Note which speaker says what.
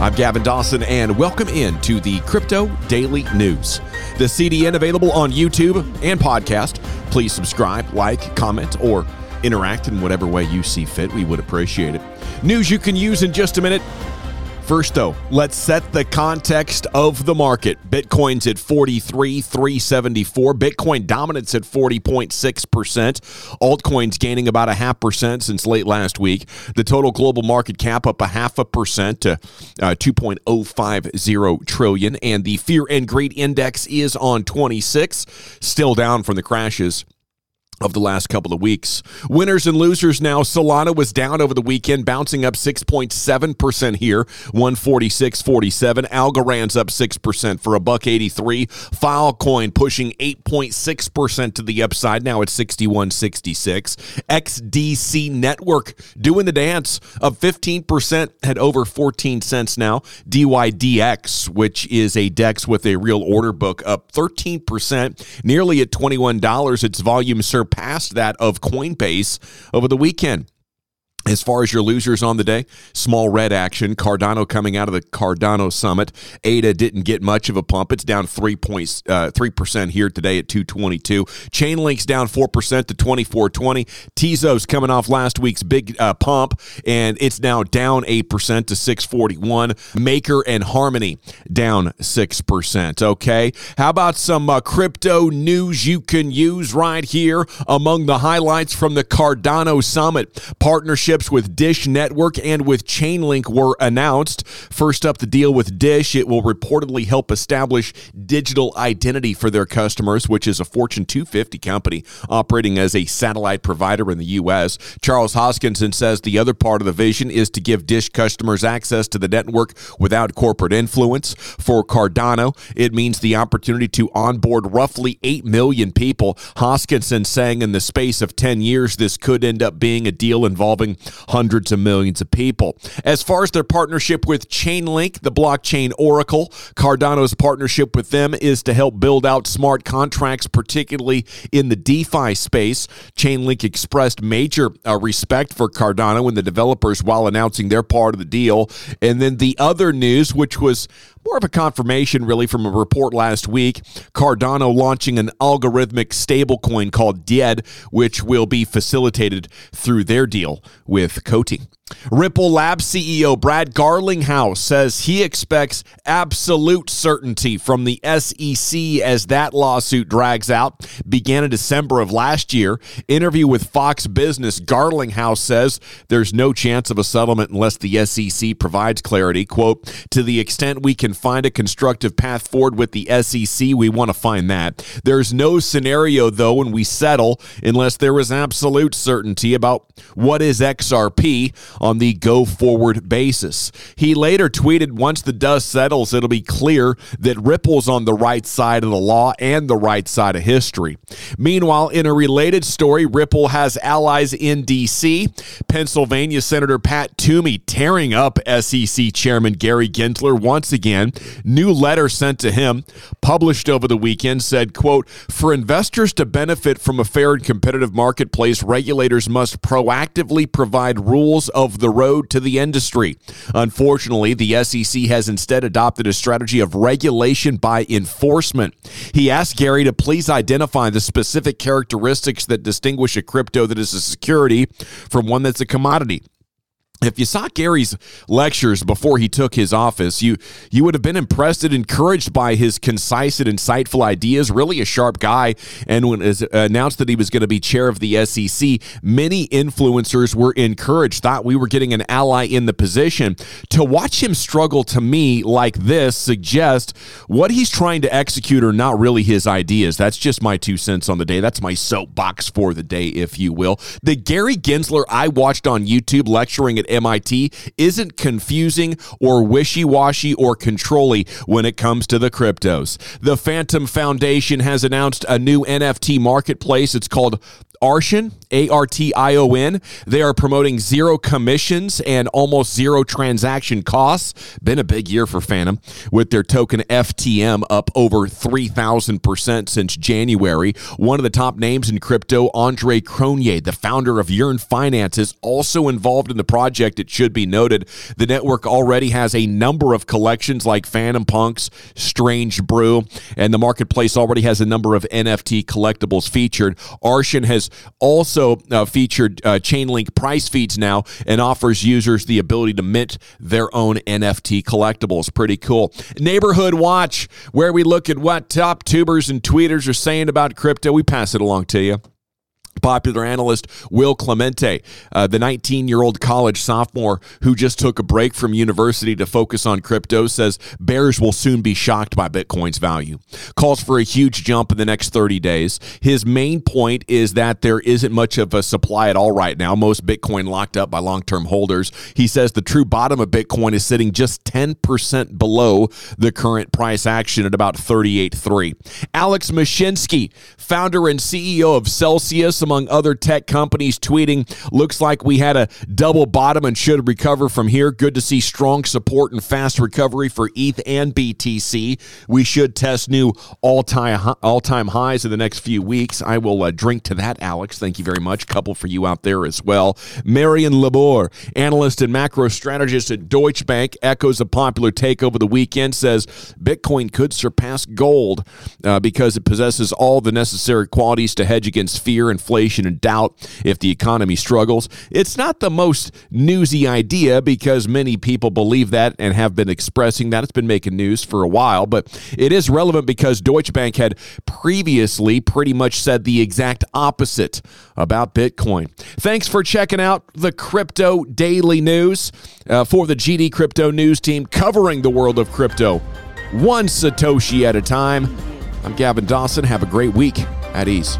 Speaker 1: I'm Gavin Dawson, and welcome in to the Crypto Daily News. The CDN available on YouTube and podcast. Please subscribe, like, comment, or interact in whatever way you see fit. We would appreciate it. News you can use in just a minute. First, though, let's set the context of the market. Bitcoin's at 43,374. Bitcoin dominance at 40.6%. Altcoins gaining about a half percent since late last week. The total global market cap up a half a percent to uh, 2.050 trillion. And the fear and greed index is on 26, still down from the crashes of the last couple of weeks. Winners and losers now. Solana was down over the weekend, bouncing up 6.7% here, 146.47. Algorand's up 6% for a buck 83. Filecoin pushing 8.6% to the upside, now at 61.66. XDC Network doing the dance of 15% at over 14 cents now. DYDX, which is a DEX with a real order book, up 13%, nearly at $21. Its volume surpassed surpassed that of Coinbase over the weekend. As far as your losers on the day, small red action. Cardano coming out of the Cardano Summit. ADA didn't get much of a pump. It's down 3.3% uh, here today at 222. Chainlink's down 4% to 2420. Tezos coming off last week's big uh, pump, and it's now down 8% to 641. Maker and Harmony down 6%. Okay. How about some uh, crypto news you can use right here among the highlights from the Cardano Summit? Partnership Partnerships with Dish Network and with Chainlink were announced. First up, the deal with Dish. It will reportedly help establish digital identity for their customers, which is a Fortune 250 company operating as a satellite provider in the U.S. Charles Hoskinson says the other part of the vision is to give Dish customers access to the network without corporate influence. For Cardano, it means the opportunity to onboard roughly 8 million people. Hoskinson saying in the space of 10 years, this could end up being a deal involving hundreds of millions of people. As far as their partnership with Chainlink, the blockchain oracle, Cardano's partnership with them is to help build out smart contracts, particularly in the DeFi space. Chainlink expressed major uh, respect for Cardano and the developers while announcing their part of the deal. And then the other news, which was more of a confirmation, really, from a report last week. Cardano launching an algorithmic stablecoin called DIED, which will be facilitated through their deal with COTI. Ripple Labs CEO Brad Garlinghouse says he expects absolute certainty from the SEC as that lawsuit drags out. Began in December of last year. Interview with Fox Business, Garlinghouse says there's no chance of a settlement unless the SEC provides clarity. Quote, to the extent we can find a constructive path forward with the SEC, we want to find that. There's no scenario, though, when we settle unless there is absolute certainty about what is XRP on the go forward basis. He later tweeted once the dust settles, it'll be clear that Ripple's on the right side of the law and the right side of history. Meanwhile, in a related story, Ripple has allies in D.C. Pennsylvania Senator Pat Toomey tearing up SEC Chairman Gary Gensler once again. New letter sent to him, published over the weekend, said, quote, For investors to benefit from a fair and competitive marketplace, regulators must proactively provide rules of the road to the industry. Unfortunately, the SEC has instead adopted a strategy of regulation by enforcement. He asked Gary to please identify the specific characteristics that distinguish a crypto that is a security from one that's a commodity if you saw Gary's lectures before he took his office, you you would have been impressed and encouraged by his concise and insightful ideas. Really a sharp guy. And when it announced that he was going to be chair of the SEC, many influencers were encouraged, thought we were getting an ally in the position. To watch him struggle to me like this suggests what he's trying to execute are not really his ideas. That's just my two cents on the day. That's my soapbox for the day, if you will. The Gary Gensler I watched on YouTube lecturing at MIT isn't confusing or wishy washy or controlly when it comes to the cryptos. The Fantom Foundation has announced a new NFT marketplace. It's called Artion, A R T I O N. They are promoting zero commissions and almost zero transaction costs. Been a big year for Fantom with their token FTM up over 3,000% since January. One of the top names in crypto, Andre Cronje, the founder of Yearn Finance, is also involved in the project. It should be noted. The network already has a number of collections like Fantom Punks, Strange Brew, and the marketplace already has a number of NFT collectibles featured. Artion has also uh, featured uh, Chainlink price feeds now and offers users the ability to mint their own NFT collectibles. Pretty cool. Neighborhood Watch, where we look at what top tubers and tweeters are saying about crypto. We pass it along to you popular analyst Will Clemente, uh, the 19 year old college sophomore who just took a break from university to focus on crypto, says bears will soon be shocked by Bitcoin's value. Calls for a huge jump in the next 30 days. His main point is that there isn't much of a supply at all right now, most Bitcoin locked up by long term holders. He says the true bottom of Bitcoin is sitting just 10% below the current price action at about 38.3. Alex Mashinsky, founder and CEO of Celsius, among other tech companies, tweeting, Looks like we had a double bottom and should recover from here. Good to see strong support and fast recovery for ETH and BTC. We should test new all time all time highs in the next few weeks. I will uh, drink to that, Alex. Thank you very much. Couple for you out there as well. Marion Laboure, analyst and macro strategist at Deutsche Bank, echoes a popular take over the weekend. Says Bitcoin could surpass gold uh, because it possesses all the necessary qualities to hedge against fear, inflation inflation and doubt if the economy struggles. It's not the most newsy idea because many people believe that and have been expressing that. It's been making news for a while, but it is relevant because Deutsche Bank had previously pretty much said the exact opposite about Bitcoin. Thanks for checking out the Crypto Daily News uh, for the GD Crypto News team covering the world of crypto one Satoshi at a time. I'm Gavin Dawson. Have a great week at ease.